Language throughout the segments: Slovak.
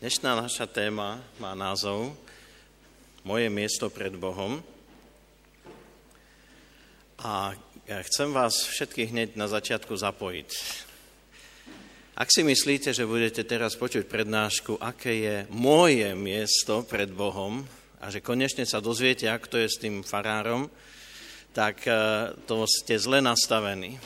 Dnešná naša téma má názov Moje miesto pred Bohom. A ja chcem vás všetkých hneď na začiatku zapojiť. Ak si myslíte, že budete teraz počuť prednášku, aké je moje miesto pred Bohom a že konečne sa dozviete, ako to je s tým farárom, tak eh, to ste zle nastavení.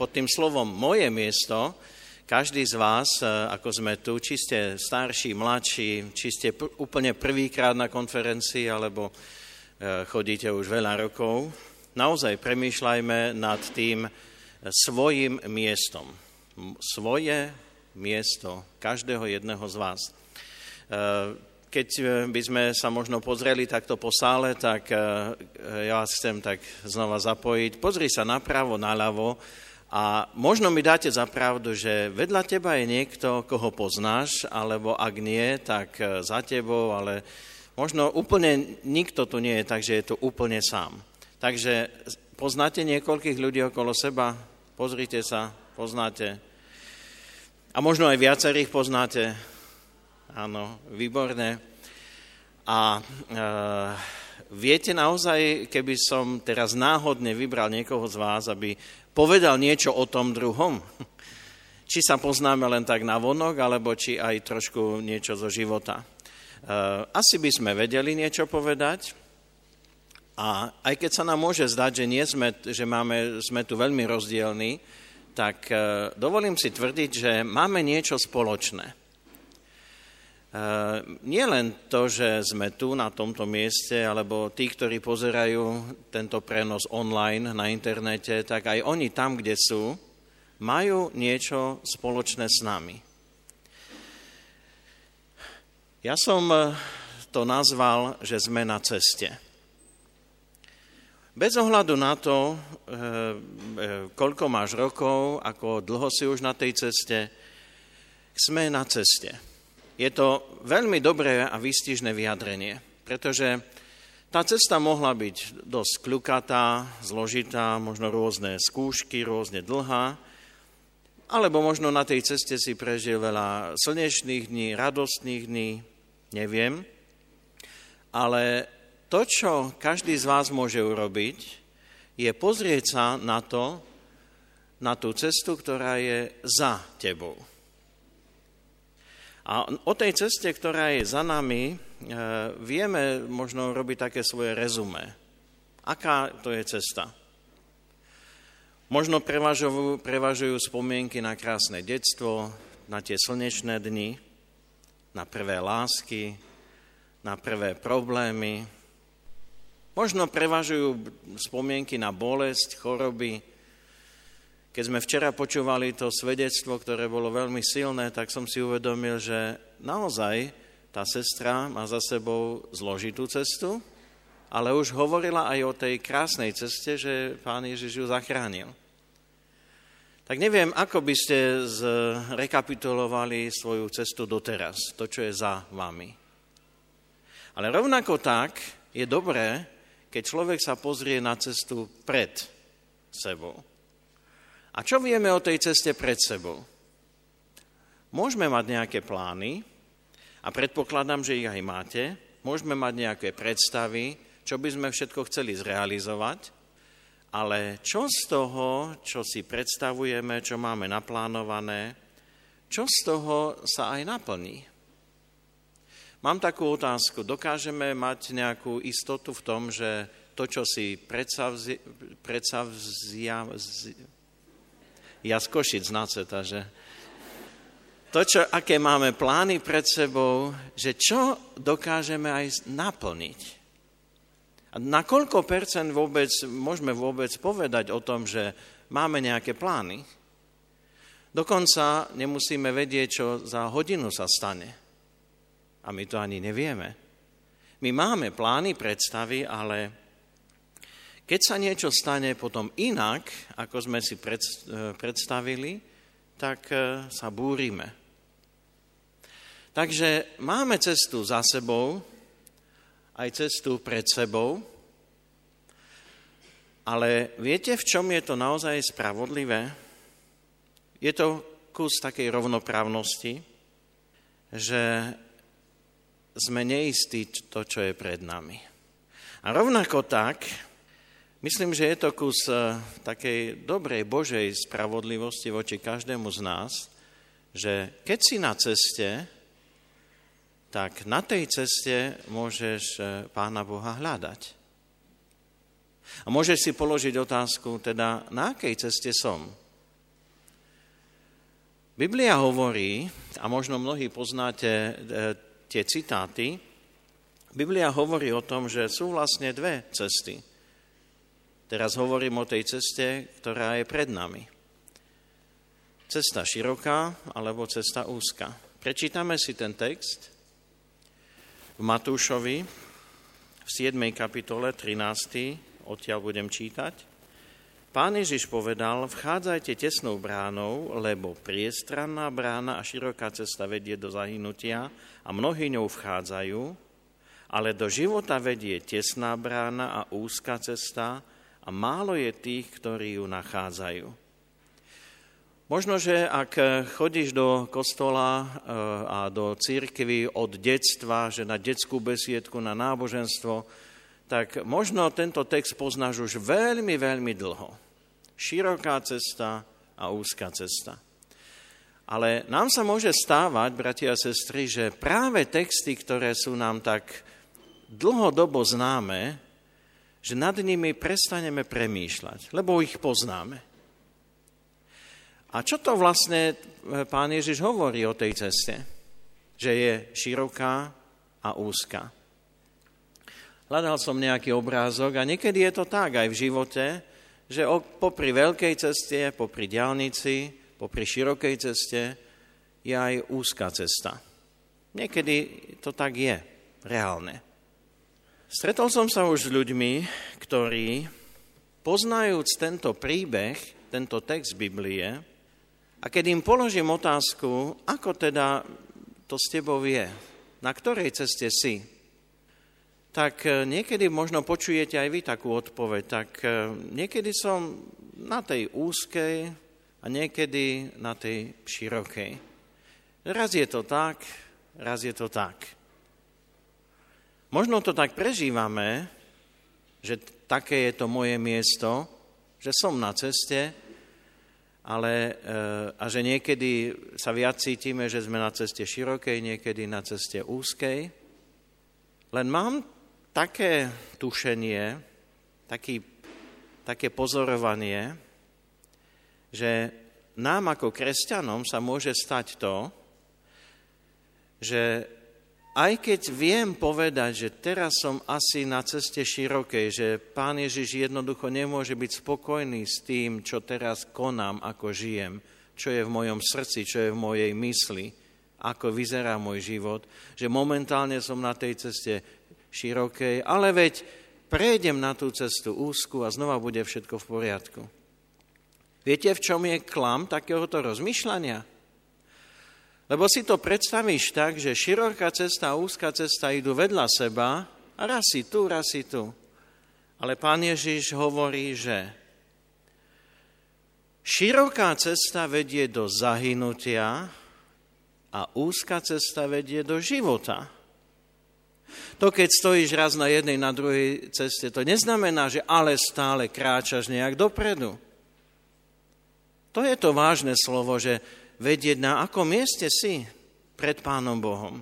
Pod tým slovom moje miesto každý z vás, e, ako sme tu, či ste starší, mladší, či ste pr- úplne prvýkrát na konferencii, alebo e, chodíte už veľa rokov, naozaj premýšľajme nad tým svojim miestom. Svoje miesto každého jedného z vás. E, keď by sme sa možno pozreli takto po sále, tak ja vás chcem tak znova zapojiť. Pozri sa napravo, naľavo a možno mi dáte za pravdu, že vedľa teba je niekto, koho poznáš, alebo ak nie, tak e, za tebou, ale možno úplne nikto tu nie je, takže je tu úplne sám. Takže poznáte niekoľkých ľudí okolo seba? Pozrite sa, poznáte. A možno aj viacerých poznáte. Áno, výborné. A e, viete naozaj, keby som teraz náhodne vybral niekoho z vás, aby povedal niečo o tom druhom. Či sa poznáme len tak na vonok, alebo či aj trošku niečo zo života. E, asi by sme vedeli niečo povedať, a aj keď sa nám môže zdať, že, nie sme, že máme, sme tu veľmi rozdielní, tak e, dovolím si tvrdiť, že máme niečo spoločné. Eh, nie len to, že sme tu na tomto mieste, alebo tí, ktorí pozerajú tento prenos online na internete, tak aj oni tam, kde sú, majú niečo spoločné s nami. Ja som eh, to nazval, že sme na ceste. Bez ohľadu na to, eh, koľko máš rokov, ako dlho si už na tej ceste, sme na ceste. Je to veľmi dobré a výstižné vyjadrenie, pretože tá cesta mohla byť dosť kľukatá, zložitá, možno rôzne skúšky, rôzne dlhá, alebo možno na tej ceste si prežil veľa slnečných dní, radostných dní, neviem. Ale to, čo každý z vás môže urobiť, je pozrieť sa na to, na tú cestu, ktorá je za tebou. A o tej ceste, ktorá je za nami, e, vieme možno robiť také svoje rezumé. Aká to je cesta? Možno prevažujú, prevažujú spomienky na krásne detstvo, na tie slnečné dni, na prvé lásky, na prvé problémy. Možno prevažujú spomienky na bolesť, choroby, keď sme včera počúvali to svedectvo, ktoré bolo veľmi silné, tak som si uvedomil, že naozaj tá sestra má za sebou zložitú cestu, ale už hovorila aj o tej krásnej ceste, že pán Ježiš ju zachránil. Tak neviem, ako by ste zrekapitulovali svoju cestu doteraz, to, čo je za vami. Ale rovnako tak je dobré, keď človek sa pozrie na cestu pred sebou. A čo vieme o tej ceste pred sebou? Môžeme mať nejaké plány a predpokladám, že ich aj máte. Môžeme mať nejaké predstavy, čo by sme všetko chceli zrealizovať, ale čo z toho, čo si predstavujeme, čo máme naplánované, čo z toho sa aj naplní? Mám takú otázku. Dokážeme mať nejakú istotu v tom, že to, čo si predsavzia, predsavzia, ja z Košic na ceta, že to, čo, aké máme plány pred sebou, že čo dokážeme aj naplniť. A na koľko percent vôbec, môžeme vôbec povedať o tom, že máme nejaké plány? Dokonca nemusíme vedieť, čo za hodinu sa stane. A my to ani nevieme. My máme plány, predstavy, ale keď sa niečo stane potom inak, ako sme si e, predstavili, tak e, sa búrime. Takže máme cestu za sebou, aj cestu pred sebou, ale viete, v čom je to naozaj spravodlivé? Je to kus takej rovnoprávnosti, že sme neistí to, čo je pred nami. A rovnako tak, myslím, že je to kus e, takej dobrej Božej spravodlivosti voči každému z nás, že keď si na ceste, tak na tej ceste môžeš e, Pána Boha hľadať. A môžeš si položiť otázku, teda na akej ceste som? Biblia hovorí, a možno mnohí poznáte e, tie citáty, Biblia hovorí o tom, že sú vlastne dve cesty. Teraz hovorím o tej ceste, ktorá je pred nami. Cesta široká alebo cesta úzka. Prečítame si ten text v Matúšovi v 7. kapitole 13. odtiaľ budem čítať. Pán Ježiš povedal, vchádzajte tesnou bránou, lebo priestranná brána a široká cesta vedie do zahynutia a mnohí ňou vchádzajú, ale do života vedie tesná brána a úzka cesta a málo je tých, ktorí ju nachádzajú. Možno, že ak chodíš do kostola eh, a do církvy od detstva, že na detskú besiedku, na náboženstvo, tak možno tento text poznáš už veľmi, veľmi dlho široká cesta a úzka cesta. Ale nám sa môže stávať, bratia a sestry, že práve texty, ktoré sú nám tak dlhodobo známe, že nad nimi prestaneme premýšľať, lebo ich poznáme. A čo to vlastne e, pán Ježiš hovorí o tej ceste? Že je široká a úzka. Hľadal som nejaký obrázok a niekedy je to tak aj v živote, že popri veľkej ceste, popri diálnici, popri širokej ceste je aj úzka cesta. Niekedy to tak je, reálne. Stretol som sa už s ľuďmi, ktorí, poznajúc tento príbeh, tento text Biblie, a keď im položím otázku, ako teda to s tebou je, na ktorej ceste si, tak e, niekedy možno počujete aj vy takú odpoveď. Tak e, niekedy som na tej úzkej a niekedy na tej širokej. Raz je to tak, raz je to tak. Možno to tak prežívame, že také je to moje miesto, že som na ceste, ale, e, a že niekedy sa viac cítime, že sme na ceste širokej, niekedy na ceste úzkej. Len mám také tušenie, taký, také pozorovanie, že nám ako kresťanom sa môže stať to, že aj keď viem povedať, že teraz som asi na ceste širokej, že Pán Ježiš jednoducho nemôže byť spokojný s tým, čo teraz konám, ako žijem, čo je v mojom srdci, čo je v mojej mysli, ako vyzerá môj život, že momentálne som na tej ceste širokej, ale veď prejdem na tú cestu úzku a znova bude všetko v poriadku. Viete, v čom je klam takéhoto rozmýšľania? Lebo si to predstavíš tak, že široká cesta a úzka cesta idú vedľa seba a raz si tu, raz si tu. Ale pán Ježiš hovorí, že široká cesta vedie do zahynutia a úzka cesta vedie do života. To, keď stojíš raz na jednej, na druhej ceste, to neznamená, že ale stále kráčaš nejak dopredu. To je to vážne slovo, že vedieť na akom mieste si pred Pánom Bohom.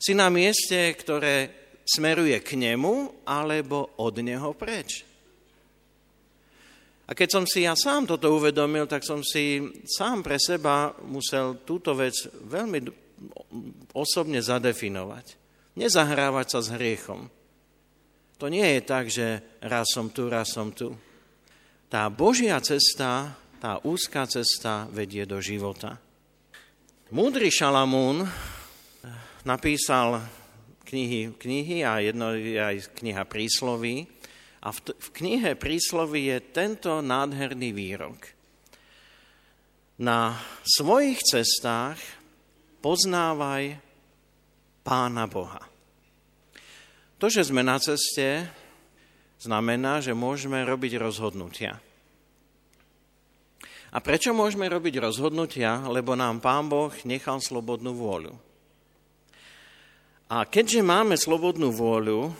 Si na mieste, ktoré smeruje k nemu alebo od neho preč. A keď som si ja sám toto uvedomil, tak som si sám pre seba musel túto vec veľmi osobne zadefinovať. Nezahrávať sa s hriechom. To nie je tak, že raz som tu, raz som tu. Tá Božia cesta, tá úzká cesta vedie do života. Múdry Šalamún napísal knihy, knihy a jedno je aj kniha prísloví. A v, t- v knihe prísloví je tento nádherný výrok. Na svojich cestách poznávaj Pána Boha. To, že sme na ceste, znamená, že môžeme robiť rozhodnutia. A prečo môžeme robiť rozhodnutia? Lebo nám Pán Boh nechal slobodnú vôľu. A keďže máme slobodnú vôľu,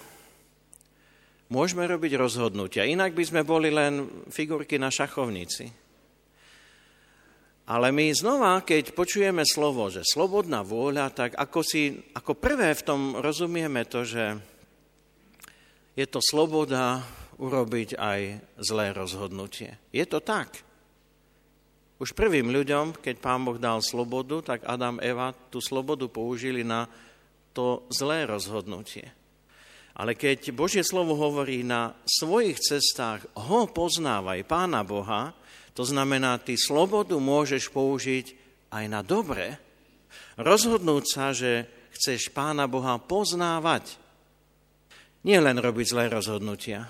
môžeme robiť rozhodnutia. Inak by sme boli len figurky na šachovnici. Ale my znova, keď počujeme slovo, že slobodná vôľa, tak ako, si, ako prvé v tom rozumieme to, že je to sloboda urobiť aj zlé rozhodnutie. Je to tak. Už prvým ľuďom, keď pán Boh dal slobodu, tak Adam, Eva tú slobodu použili na to zlé rozhodnutie. Ale keď Božie slovo hovorí na svojich cestách ho poznávaj, Pána Boha, to znamená, ty slobodu môžeš použiť aj na dobre, rozhodnúť sa, že chceš Pána Boha poznávať. Nie len robiť zlé rozhodnutia.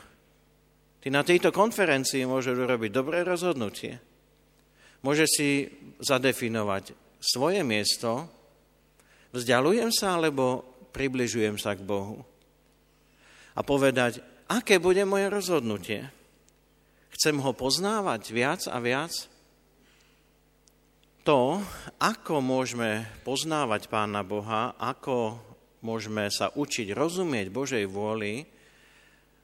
Ty na tejto konferencii môžeš urobiť dobré rozhodnutie. Môže si zadefinovať svoje miesto, vzdialujem sa alebo približujem sa k Bohu. A povedať, aké bude moje rozhodnutie. Chcem ho poznávať viac a viac? To, ako môžeme poznávať Pána Boha, ako môžeme sa učiť rozumieť Božej vôli,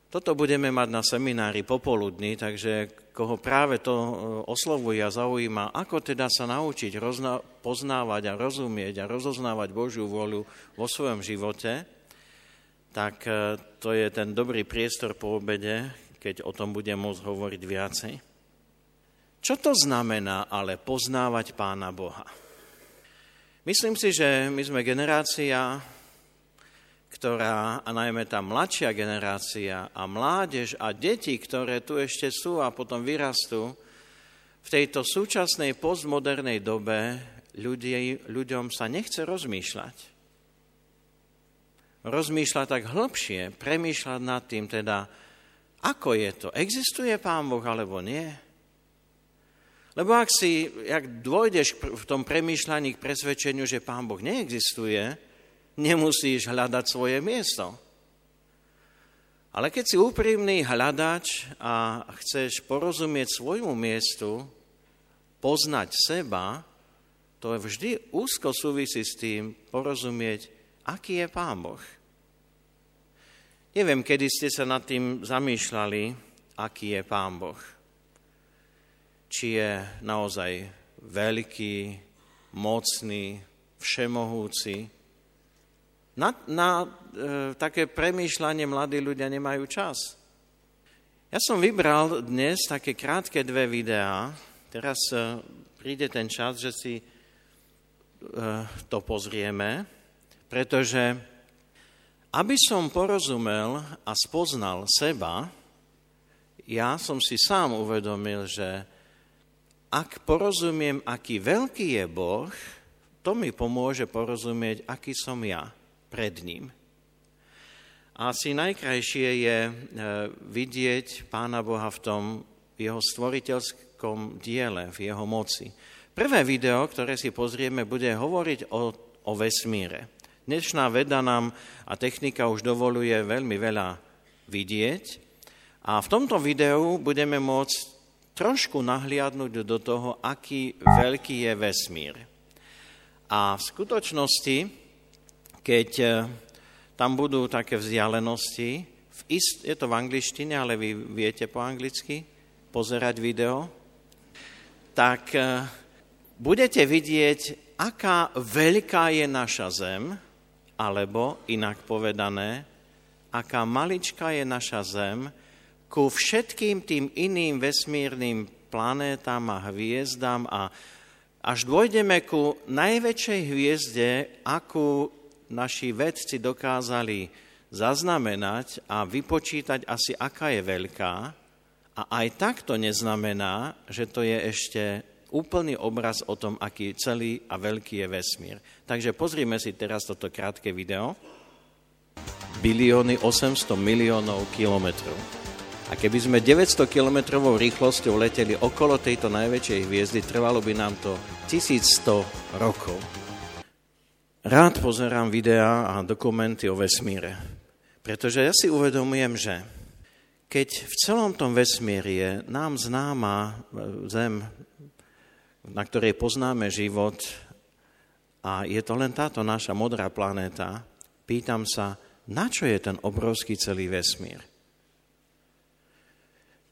toto budeme mať na seminári popoludní, takže koho práve to e, oslovuje a zaujíma, ako teda sa naučiť rozna- poznávať a rozumieť a rozoznávať Božiu vôľu vo svojom živote, tak e, to je ten dobrý priestor po obede, keď o tom budem môcť hovoriť viacej. Čo to znamená ale poznávať Pána Boha? Myslím si, že my sme generácia, ktorá, a najmä tá mladšia generácia a mládež a deti, ktoré tu ešte sú a potom vyrastú, v tejto súčasnej postmodernej dobe ľudí, ľuďom sa nechce rozmýšľať. Rozmýšľať tak hlbšie, premýšľať nad tým teda, ako je to, existuje Pán Boh alebo nie. Lebo ak si, ak dôjdeš v tom premýšľaní k presvedčeniu, že Pán Boh neexistuje, nemusíš hľadať svoje miesto. Ale keď si úprimný hľadač a chceš porozumieť svojmu miestu, poznať seba, to vždy úzko súvisí s tým porozumieť, aký je Pán Boh. Neviem, kedy ste sa nad tým zamýšľali, aký je Pán Boh. Či je naozaj veľký, mocný, všemohúci, na, na e, také premýšľanie mladí ľudia nemajú čas. Ja som vybral dnes také krátke dve videá. Teraz e, príde ten čas, že si e, to pozrieme, pretože aby som porozumel a spoznal seba, ja som si sám uvedomil, že ak porozumiem, aký veľký je Boh, to mi pomôže porozumieť, aký som ja pred ním. Asi najkrajšie je e, vidieť Pána Boha v tom jeho stvoriteľskom diele, v jeho moci. Prvé video, ktoré si pozrieme, bude hovoriť o, o vesmíre. Dnešná veda nám a technika už dovoluje veľmi veľa vidieť a v tomto videu budeme môcť trošku nahliadnúť do toho, aký veľký je vesmír. A v skutočnosti keď e, tam budú také vzdialenosti, v ist, je to v angličtine, ale vy viete po anglicky pozerať video, tak e, budete vidieť, aká veľká je naša Zem, alebo inak povedané, aká maličká je naša Zem ku všetkým tým iným vesmírnym planétam a hviezdám a až dôjdeme ku najväčšej hviezde, akú naši vedci dokázali zaznamenať a vypočítať asi, aká je veľká. A aj tak to neznamená, že to je ešte úplný obraz o tom, aký celý a veľký je vesmír. Takže pozrime si teraz toto krátke video. Bilióny 800 miliónov kilometrov. A keby sme 900 kilometrovou rýchlosťou leteli okolo tejto najväčšej hviezdy, trvalo by nám to 1100 rokov. Rád pozerám videá a dokumenty o vesmíre, pretože ja si uvedomujem, že keď v celom tom vesmíri je nám známa e, Zem, na ktorej poznáme život, a je to len táto naša modrá planéta, pýtam sa, na čo je ten obrovský celý vesmír?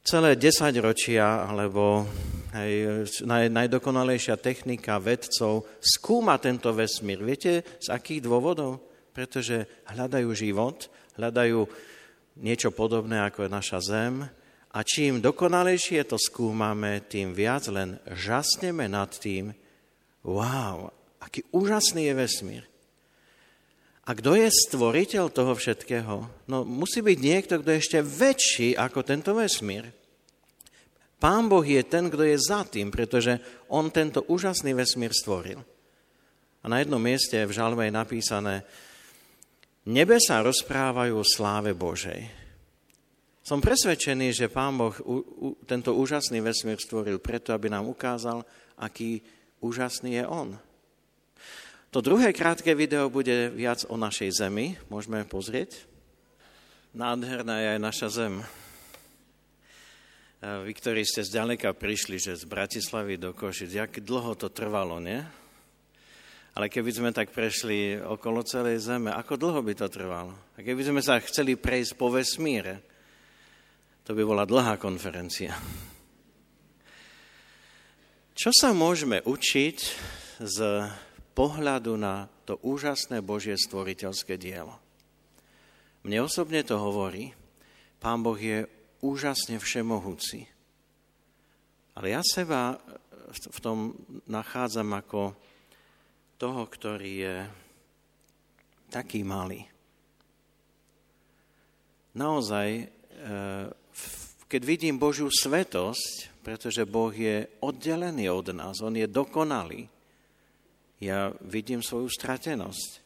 Celé desaťročia, alebo hej, naj, najdokonalejšia technika vedcov skúma tento vesmír. Viete, z akých dôvodov? Pretože hľadajú život, hľadajú niečo podobné ako je naša Zem, a čím dokonalejšie to skúmame, tým viac len žasneme nad tým, wow, aký úžasný je vesmír. A kto je stvoriteľ toho všetkého? No musí byť niekto, kto je ešte väčší ako tento vesmír. Pán Boh je ten, kto je za tým, pretože on tento úžasný vesmír stvoril. A na jednom mieste v žalme je napísané, nebe sa rozprávajú o sláve Božej. Som presvedčený, že Pán Boh tento úžasný vesmír stvoril preto, aby nám ukázal, aký úžasný je On. To druhé krátke video bude viac o našej Zemi. Môžeme pozrieť? Nádherná je aj naša Zem. Vy, ktorí ste zďaleka prišli, že z Bratislavy do Košic, jak dlho to trvalo, nie? Ale keby sme tak prešli okolo celej Zeme, ako dlho by to trvalo? A keby sme sa chceli prejsť po vesmíre, to by bola dlhá konferencia. Čo sa môžeme učiť z pohľadu na to úžasné Božie stvoriteľské dielo? Mne osobne to hovorí, Pán Boh je úžasne všemohúci. Ale ja seba v tom nachádzam ako toho, ktorý je taký malý. Naozaj e, keď vidím Božiu svetosť, pretože Boh je oddelený od nás, On je dokonalý, ja vidím svoju stratenosť.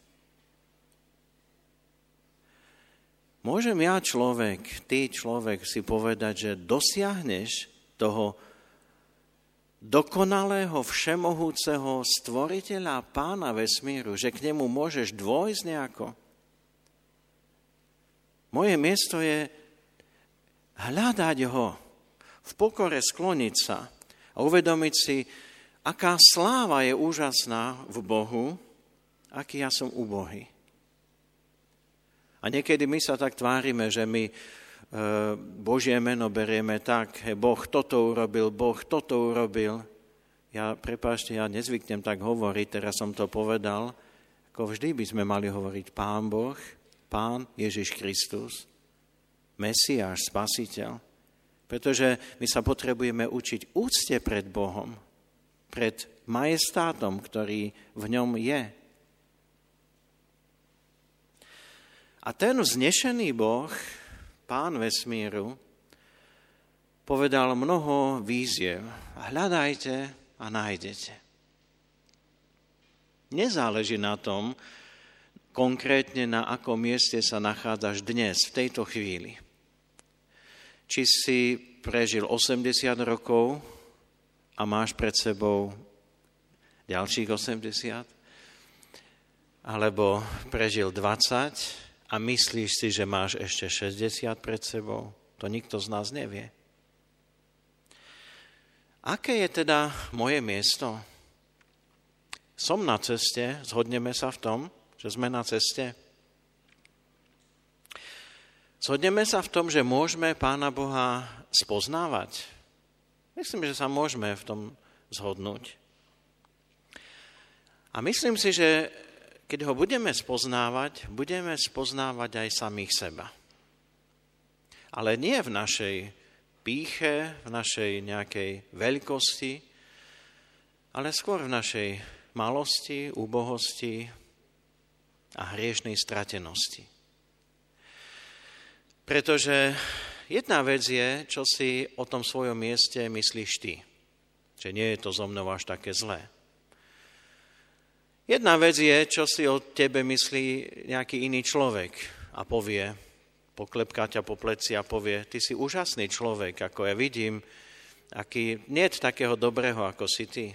Môžem ja človek, ty človek si povedať, že dosiahneš toho dokonalého, všemohúceho stvoriteľa pána vesmíru, že k nemu môžeš dôjsť nejako? Moje miesto je hľadať ho, v pokore skloniť sa a uvedomiť si, aká sláva je úžasná v Bohu, aký ja som ubohý. A niekedy my sa tak tvárime, že my e, Božie meno berieme tak, he, Boh toto urobil, Boh toto urobil. Ja, prepáčte, ja nezvyknem tak hovoriť, teraz som to povedal, ako vždy by sme mali hovoriť Pán Boh, Pán Ježiš Kristus. Mesiáš, spasiteľ. Pretože my sa potrebujeme učiť úcte pred Bohom, pred majestátom, ktorý v ňom je. A ten vznešený Boh, pán vesmíru, povedal mnoho víziev. Hľadajte a nájdete. Nezáleží na tom, konkrétne na akom mieste sa nachádzaš dnes, v tejto chvíli či si prežil 80 rokov a máš pred sebou ďalších 80, alebo prežil 20 a myslíš si, že máš ešte 60 pred sebou. To nikto z nás nevie. Aké je teda moje miesto? Som na ceste, zhodneme sa v tom, že sme na ceste. Zhodneme sa v tom, že môžeme Pána Boha spoznávať. Myslím, že sa môžeme v tom zhodnúť. A myslím si, že keď ho budeme spoznávať, budeme spoznávať aj samých seba. Ale nie v našej píche, v našej nejakej veľkosti, ale skôr v našej malosti, úbohosti a hriešnej stratenosti. Pretože jedna vec je, čo si o tom svojom mieste myslíš ty. Že nie je to zo mnou až také zlé. Jedna vec je, čo si o tebe myslí nejaký iný človek a povie, poklepká ťa po pleci a povie, ty si úžasný človek, ako ja vidím, aký nie je takého dobrého, ako si ty.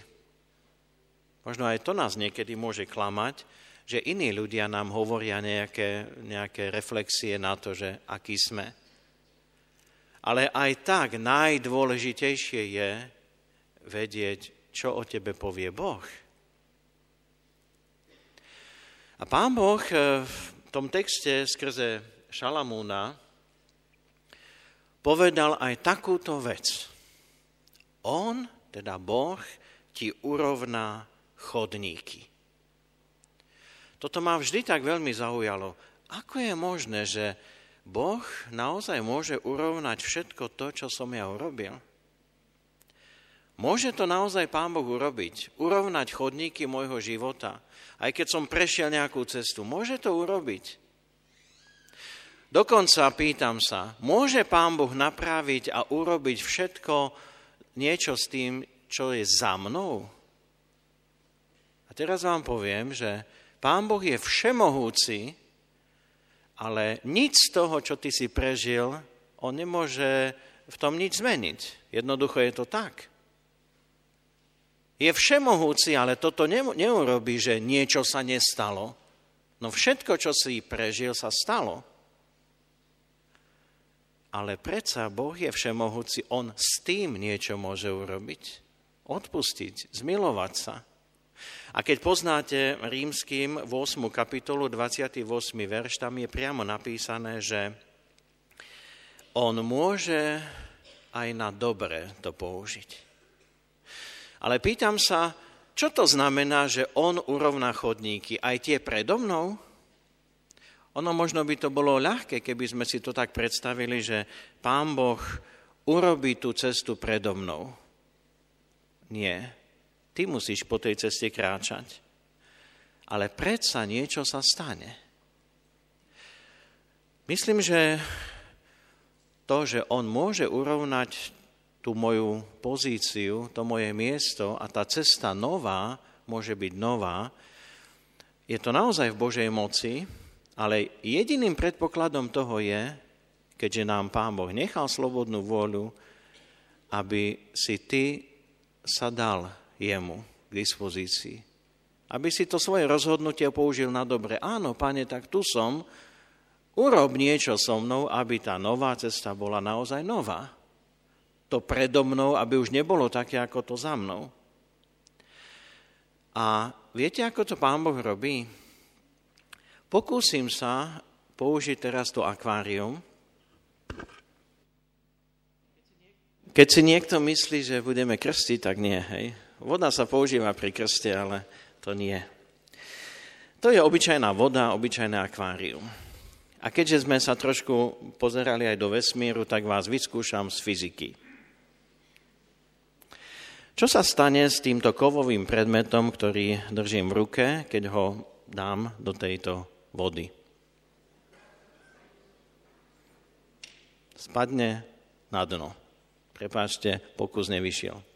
Možno aj to nás niekedy môže klamať, že iní ľudia nám hovoria nejaké, nejaké reflexie na to, že aký sme. Ale aj tak najdôležitejšie je vedieť, čo o tebe povie Boh. A pán Boh eh, tom texte skrze Šalamúna povedal aj takúto vec. On, teda Boh, ti urovná chodníky. Toto ma vždy tak veľmi zaujalo. Ako je možné, že Boh naozaj môže urovnať všetko to, čo som ja urobil? Môže to naozaj Pán Boh urobiť? Urovnať chodníky môjho života? Aj keď som prešiel nejakú cestu. Môže to urobiť? Dokonca pýtam sa, môže Pán Boh napraviť a urobiť všetko niečo s tým, čo je za mnou? A teraz vám poviem, že Pán Boh je všemohúci, ale nič z toho, čo ty si prežil, on nemôže v tom nič zmeniť. Jednoducho je to tak. Je všemohúci, ale toto neurobí, že niečo sa nestalo. No všetko, čo si prežil, sa stalo. Ale predsa Boh je všemohúci, On s tým niečo môže urobiť. Odpustiť, zmilovať sa. A keď poznáte rímským 8. kapitolu 28. verš, tam je priamo napísané, že on môže aj na dobre to použiť. Ale pýtam sa, čo to znamená, že on urovná chodníky? Aj tie predo mnou? Ono možno by to bolo ľahké, keby sme si to tak predstavili, že pán Boh urobí tú cestu predo mnou. Nie. Ty musíš po tej ceste kráčať. Ale predsa niečo sa stane. Myslím, že to, že on môže urovnať tú moju pozíciu, to moje miesto a tá cesta nová, môže byť nová, je to naozaj v Božej moci, ale jediným predpokladom toho je, keďže nám Pán Boh nechal slobodnú vôľu, aby si ty sa dal jemu k dispozícii. Aby si to svoje rozhodnutie použil na dobre. Áno, pane, tak tu som, urob niečo so mnou, aby tá nová cesta bola naozaj nová. To predo mnou, aby už nebolo také, ako to za mnou. A viete, ako to pán Boh robí? Pokúsim sa použiť teraz to akvárium. Keď si niekto myslí, že budeme krstiť, tak nie, hej. Voda sa používa pri krste, ale to nie. To je obyčajná voda, obyčajné akvárium. A keďže sme sa trošku pozerali aj do vesmíru, tak vás vyskúšam z fyziky. Čo sa stane s týmto kovovým predmetom, ktorý držím v ruke, keď ho dám do tejto vody? Spadne na dno. Prepáčte, pokus nevyšiel.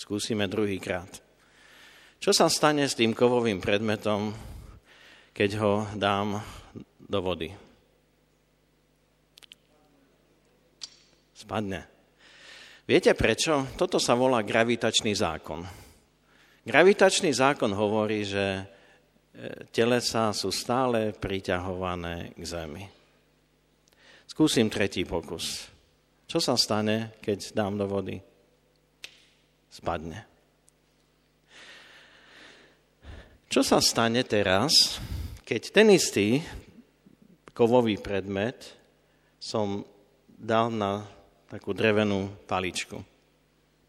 Skúsime druhýkrát. Čo sa stane s tým kovovým predmetom, keď ho dám do vody? Spadne. Viete prečo? Toto sa volá gravitačný zákon. Gravitačný zákon hovorí, že e, telesa sú stále priťahované k Zemi. Skúsim tretí pokus. Čo sa stane, keď dám do vody? Spadne. Čo sa stane teraz, keď ten istý kovový predmet som dal na takú drevenú paličku?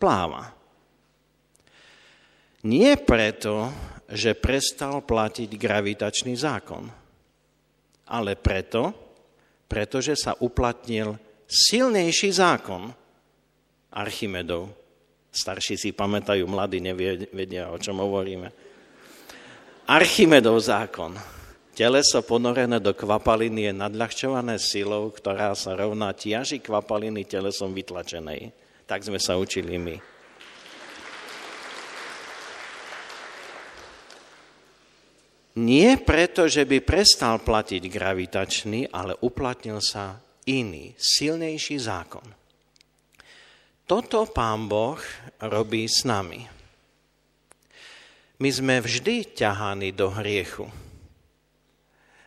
Pláva. Nie preto, že prestal platiť gravitačný zákon, ale preto, pretože sa uplatnil silnejší zákon Archimedov. Starší si pamätajú, mladí nevedia, o čom hovoríme. Archimedov zákon. Teleso ponorené do kvapaliny je nadľahčované silou, ktorá sa rovná tiaži kvapaliny telesom vytlačenej. Tak sme sa učili my. Nie preto, že by prestal platiť gravitačný, ale uplatnil sa iný, silnejší zákon. Toto Pán Boh robí s nami. My sme vždy ťahaní do hriechu.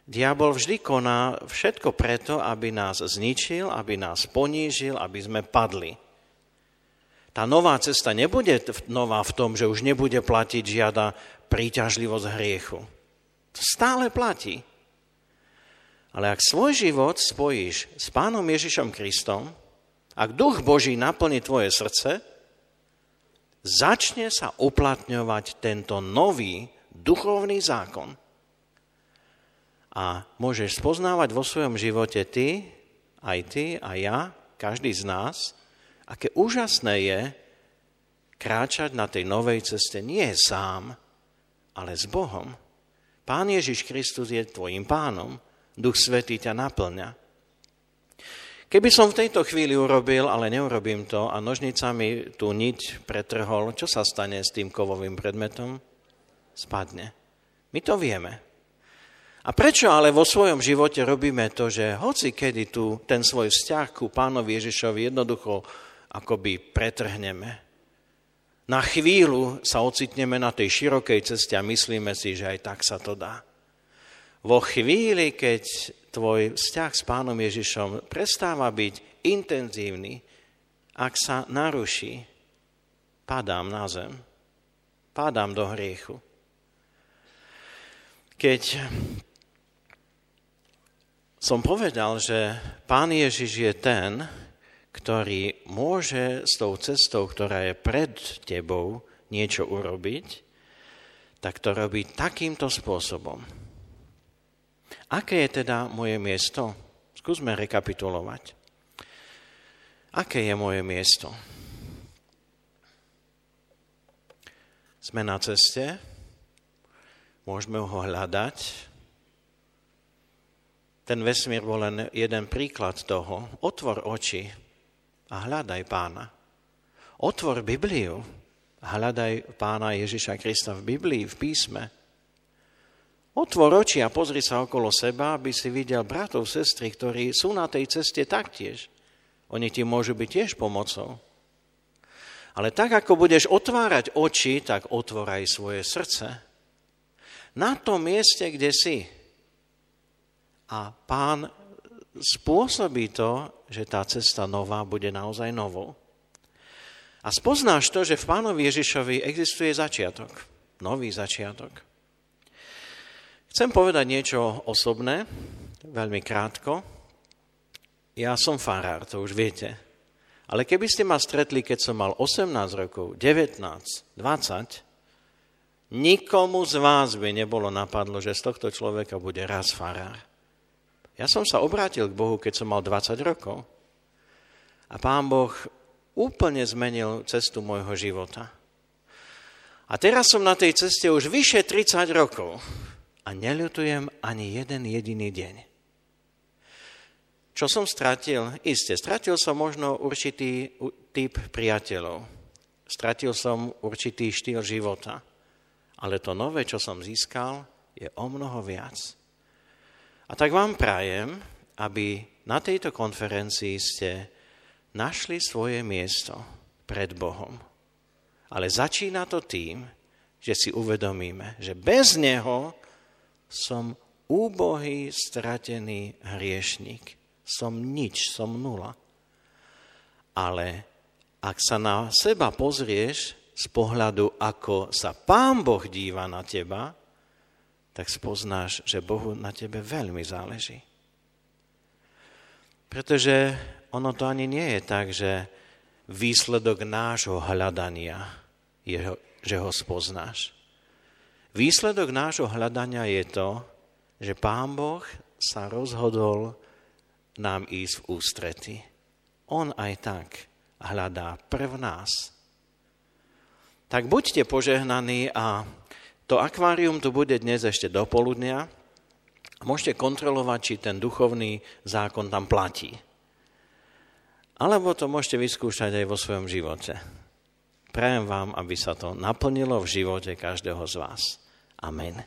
Diabol vždy koná všetko preto, aby nás zničil, aby nás ponížil, aby sme padli. Tá nová cesta nebude nová v tom, že už nebude platiť žiada príťažlivosť hriechu. To stále platí. Ale ak svoj život spojíš s Pánom Ježišom Kristom, ak Duch Boží naplní tvoje srdce, začne sa uplatňovať tento nový duchovný zákon. A môžeš spoznávať vo svojom živote ty, aj ty a ja, každý z nás, aké úžasné je kráčať na tej novej ceste nie sám, ale s Bohom. Pán Ježiš Kristus je tvojim pánom. Duch Svetý ťa naplňa. Keby som v tejto chvíli urobil, ale neurobím to, a nožnicami tú niť pretrhol, čo sa stane s tým kovovým predmetom? Spadne. My to vieme. A prečo ale vo svojom živote robíme to, že hoci kedy tu ten svoj vzťah ku pánovi Ježišovi jednoducho akoby pretrhneme. Na chvíľu sa ocitneme na tej širokej ceste a myslíme si, že aj tak sa to dá. Vo chvíli, keď tvoj vzťah s pánom Ježišom prestáva byť intenzívny, ak sa naruší, padám na zem, padám do hriechu. Keď som povedal, že pán Ježiš je ten, ktorý môže s tou cestou, ktorá je pred tebou, niečo urobiť, tak to robí takýmto spôsobom Aké je teda moje miesto? Skúsme rekapitulovať. Aké je moje miesto? Sme na ceste, môžeme ho hľadať. Ten vesmír bol len jeden príklad toho. Otvor oči a hľadaj pána. Otvor Bibliu a hľadaj pána Ježiša Krista v Biblii, v písme. Otvor oči a pozri sa okolo seba, aby si videl bratov, sestry, ktorí sú na tej ceste taktiež. Oni ti môžu byť tiež pomocou. Ale tak, ako budeš otvárať oči, tak otvoraj svoje srdce. Na tom mieste, kde si. A pán spôsobí to, že tá cesta nová bude naozaj novou. A spoznáš to, že v pánovi Ježišovi existuje začiatok. Nový začiatok. Chcem povedať niečo osobné, veľmi krátko. Ja som farár, to už viete. Ale keby ste ma stretli, keď som mal 18 rokov, 19, 20, nikomu z vás by nebolo napadlo, že z tohto človeka bude raz farár. Ja som sa obrátil k Bohu, keď som mal 20 rokov. A pán Boh úplne zmenil cestu môjho života. A teraz som na tej ceste už vyše 30 rokov a neľutujem ani jeden jediný deň. Čo som stratil? Isté, stratil som možno určitý typ priateľov. Stratil som určitý štýl života. Ale to nové, čo som získal, je o mnoho viac. A tak vám prajem, aby na tejto konferencii ste našli svoje miesto pred Bohom. Ale začína to tým, že si uvedomíme, že bez Neho som úbohý, stratený hriešnik. Som nič, som nula. Ale ak sa na seba pozrieš z pohľadu, ako sa Pán Boh díva na teba, tak spoznáš, že Bohu na tebe veľmi záleží. Pretože ono to ani nie je tak, že výsledok nášho hľadania je, že ho spoznáš. Výsledok nášho hľadania je to, že Pán Boh sa rozhodol nám ísť v ústrety. On aj tak hľadá prv nás. Tak buďte požehnaní a to akvárium tu bude dnes ešte do poludnia. Môžete kontrolovať, či ten duchovný zákon tam platí. Alebo to môžete vyskúšať aj vo svojom živote. Prajem vám, aby sa to naplnilo v živote každého z vás. Amen.